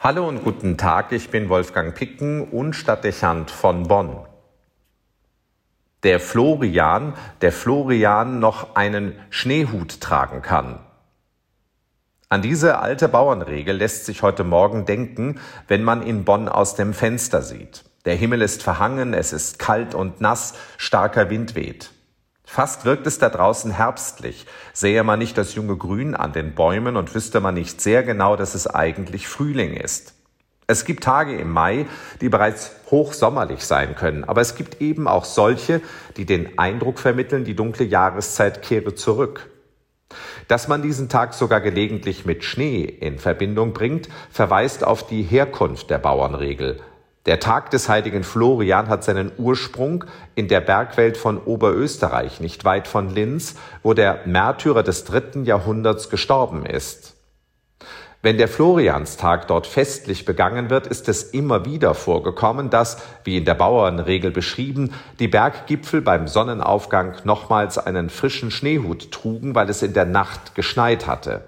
Hallo und guten Tag, ich bin Wolfgang Picken und Stadtdechant von Bonn. Der Florian, der Florian noch einen Schneehut tragen kann. An diese alte Bauernregel lässt sich heute Morgen denken, wenn man in Bonn aus dem Fenster sieht. Der Himmel ist verhangen, es ist kalt und nass, starker Wind weht. Fast wirkt es da draußen herbstlich, sähe man nicht das junge Grün an den Bäumen und wüsste man nicht sehr genau, dass es eigentlich Frühling ist. Es gibt Tage im Mai, die bereits hochsommerlich sein können, aber es gibt eben auch solche, die den Eindruck vermitteln, die dunkle Jahreszeit kehre zurück. Dass man diesen Tag sogar gelegentlich mit Schnee in Verbindung bringt, verweist auf die Herkunft der Bauernregel. Der Tag des heiligen Florian hat seinen Ursprung in der Bergwelt von Oberösterreich, nicht weit von Linz, wo der Märtyrer des dritten Jahrhunderts gestorben ist. Wenn der Florianstag dort festlich begangen wird, ist es immer wieder vorgekommen, dass, wie in der Bauernregel beschrieben, die Berggipfel beim Sonnenaufgang nochmals einen frischen Schneehut trugen, weil es in der Nacht geschneit hatte.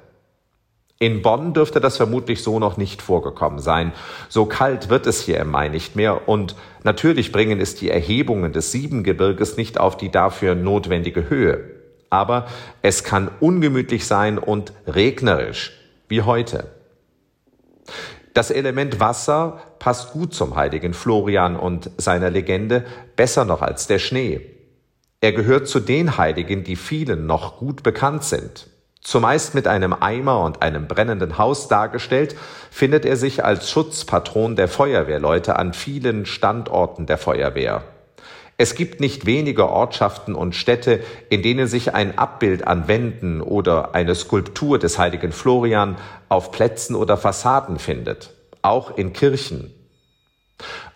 In Bonn dürfte das vermutlich so noch nicht vorgekommen sein. So kalt wird es hier im Mai nicht mehr und natürlich bringen es die Erhebungen des Siebengebirges nicht auf die dafür notwendige Höhe. Aber es kann ungemütlich sein und regnerisch, wie heute. Das Element Wasser passt gut zum heiligen Florian und seiner Legende, besser noch als der Schnee. Er gehört zu den Heiligen, die vielen noch gut bekannt sind. Zumeist mit einem Eimer und einem brennenden Haus dargestellt, findet er sich als Schutzpatron der Feuerwehrleute an vielen Standorten der Feuerwehr. Es gibt nicht wenige Ortschaften und Städte, in denen sich ein Abbild an Wänden oder eine Skulptur des heiligen Florian auf Plätzen oder Fassaden findet, auch in Kirchen.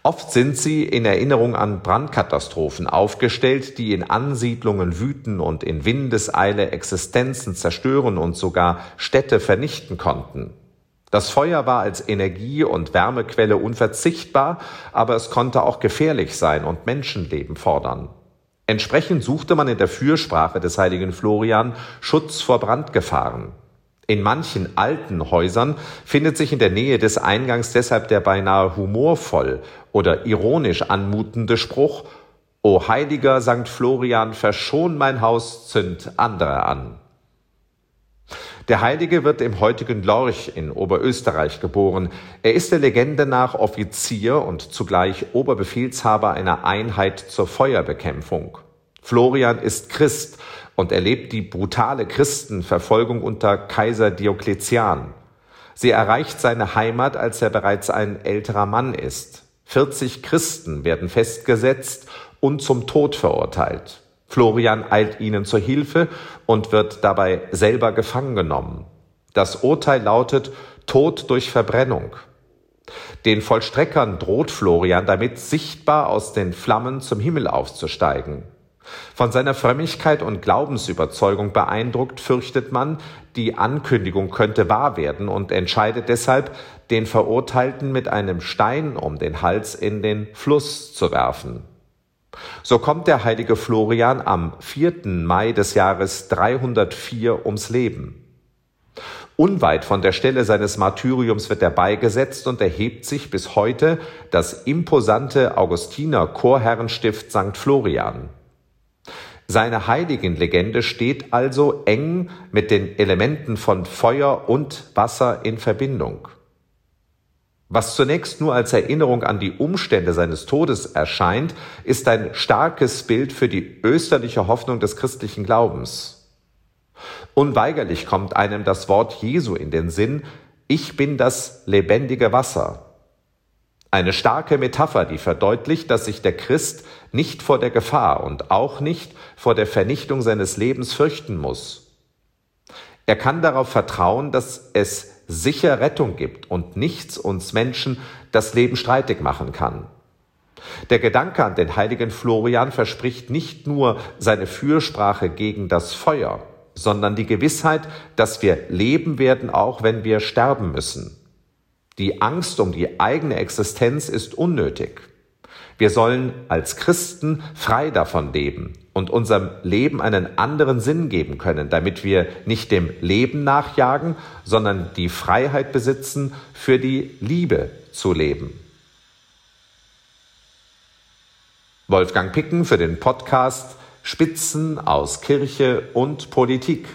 Oft sind sie in Erinnerung an Brandkatastrophen aufgestellt, die in Ansiedlungen wüten und in Windeseile Existenzen zerstören und sogar Städte vernichten konnten. Das Feuer war als Energie- und Wärmequelle unverzichtbar, aber es konnte auch gefährlich sein und Menschenleben fordern. Entsprechend suchte man in der Fürsprache des heiligen Florian Schutz vor Brandgefahren. In manchen alten Häusern findet sich in der Nähe des Eingangs deshalb der beinahe humorvoll oder ironisch anmutende Spruch O heiliger St. Florian, verschon mein Haus, zünd andere an. Der Heilige wird im heutigen Lorch in Oberösterreich geboren. Er ist der Legende nach Offizier und zugleich Oberbefehlshaber einer Einheit zur Feuerbekämpfung. Florian ist Christ und erlebt die brutale Christenverfolgung unter Kaiser Diokletian. Sie erreicht seine Heimat, als er bereits ein älterer Mann ist. 40 Christen werden festgesetzt und zum Tod verurteilt. Florian eilt ihnen zur Hilfe und wird dabei selber gefangen genommen. Das Urteil lautet Tod durch Verbrennung. Den Vollstreckern droht Florian damit sichtbar aus den Flammen zum Himmel aufzusteigen. Von seiner Frömmigkeit und Glaubensüberzeugung beeindruckt fürchtet man, die Ankündigung könnte wahr werden und entscheidet deshalb, den Verurteilten mit einem Stein um den Hals in den Fluss zu werfen. So kommt der heilige Florian am 4. Mai des Jahres 304 ums Leben. Unweit von der Stelle seines Martyriums wird er beigesetzt und erhebt sich bis heute das imposante Augustiner Chorherrenstift St. Florian. Seine Heiligenlegende steht also eng mit den Elementen von Feuer und Wasser in Verbindung. Was zunächst nur als Erinnerung an die Umstände seines Todes erscheint, ist ein starkes Bild für die österliche Hoffnung des christlichen Glaubens. Unweigerlich kommt einem das Wort Jesu in den Sinn, ich bin das lebendige Wasser. Eine starke Metapher, die verdeutlicht, dass sich der Christ nicht vor der Gefahr und auch nicht vor der Vernichtung seines Lebens fürchten muss. Er kann darauf vertrauen, dass es sicher Rettung gibt und nichts uns Menschen das Leben streitig machen kann. Der Gedanke an den heiligen Florian verspricht nicht nur seine Fürsprache gegen das Feuer, sondern die Gewissheit, dass wir leben werden, auch wenn wir sterben müssen. Die Angst um die eigene Existenz ist unnötig. Wir sollen als Christen frei davon leben und unserem Leben einen anderen Sinn geben können, damit wir nicht dem Leben nachjagen, sondern die Freiheit besitzen, für die Liebe zu leben. Wolfgang Picken für den Podcast Spitzen aus Kirche und Politik.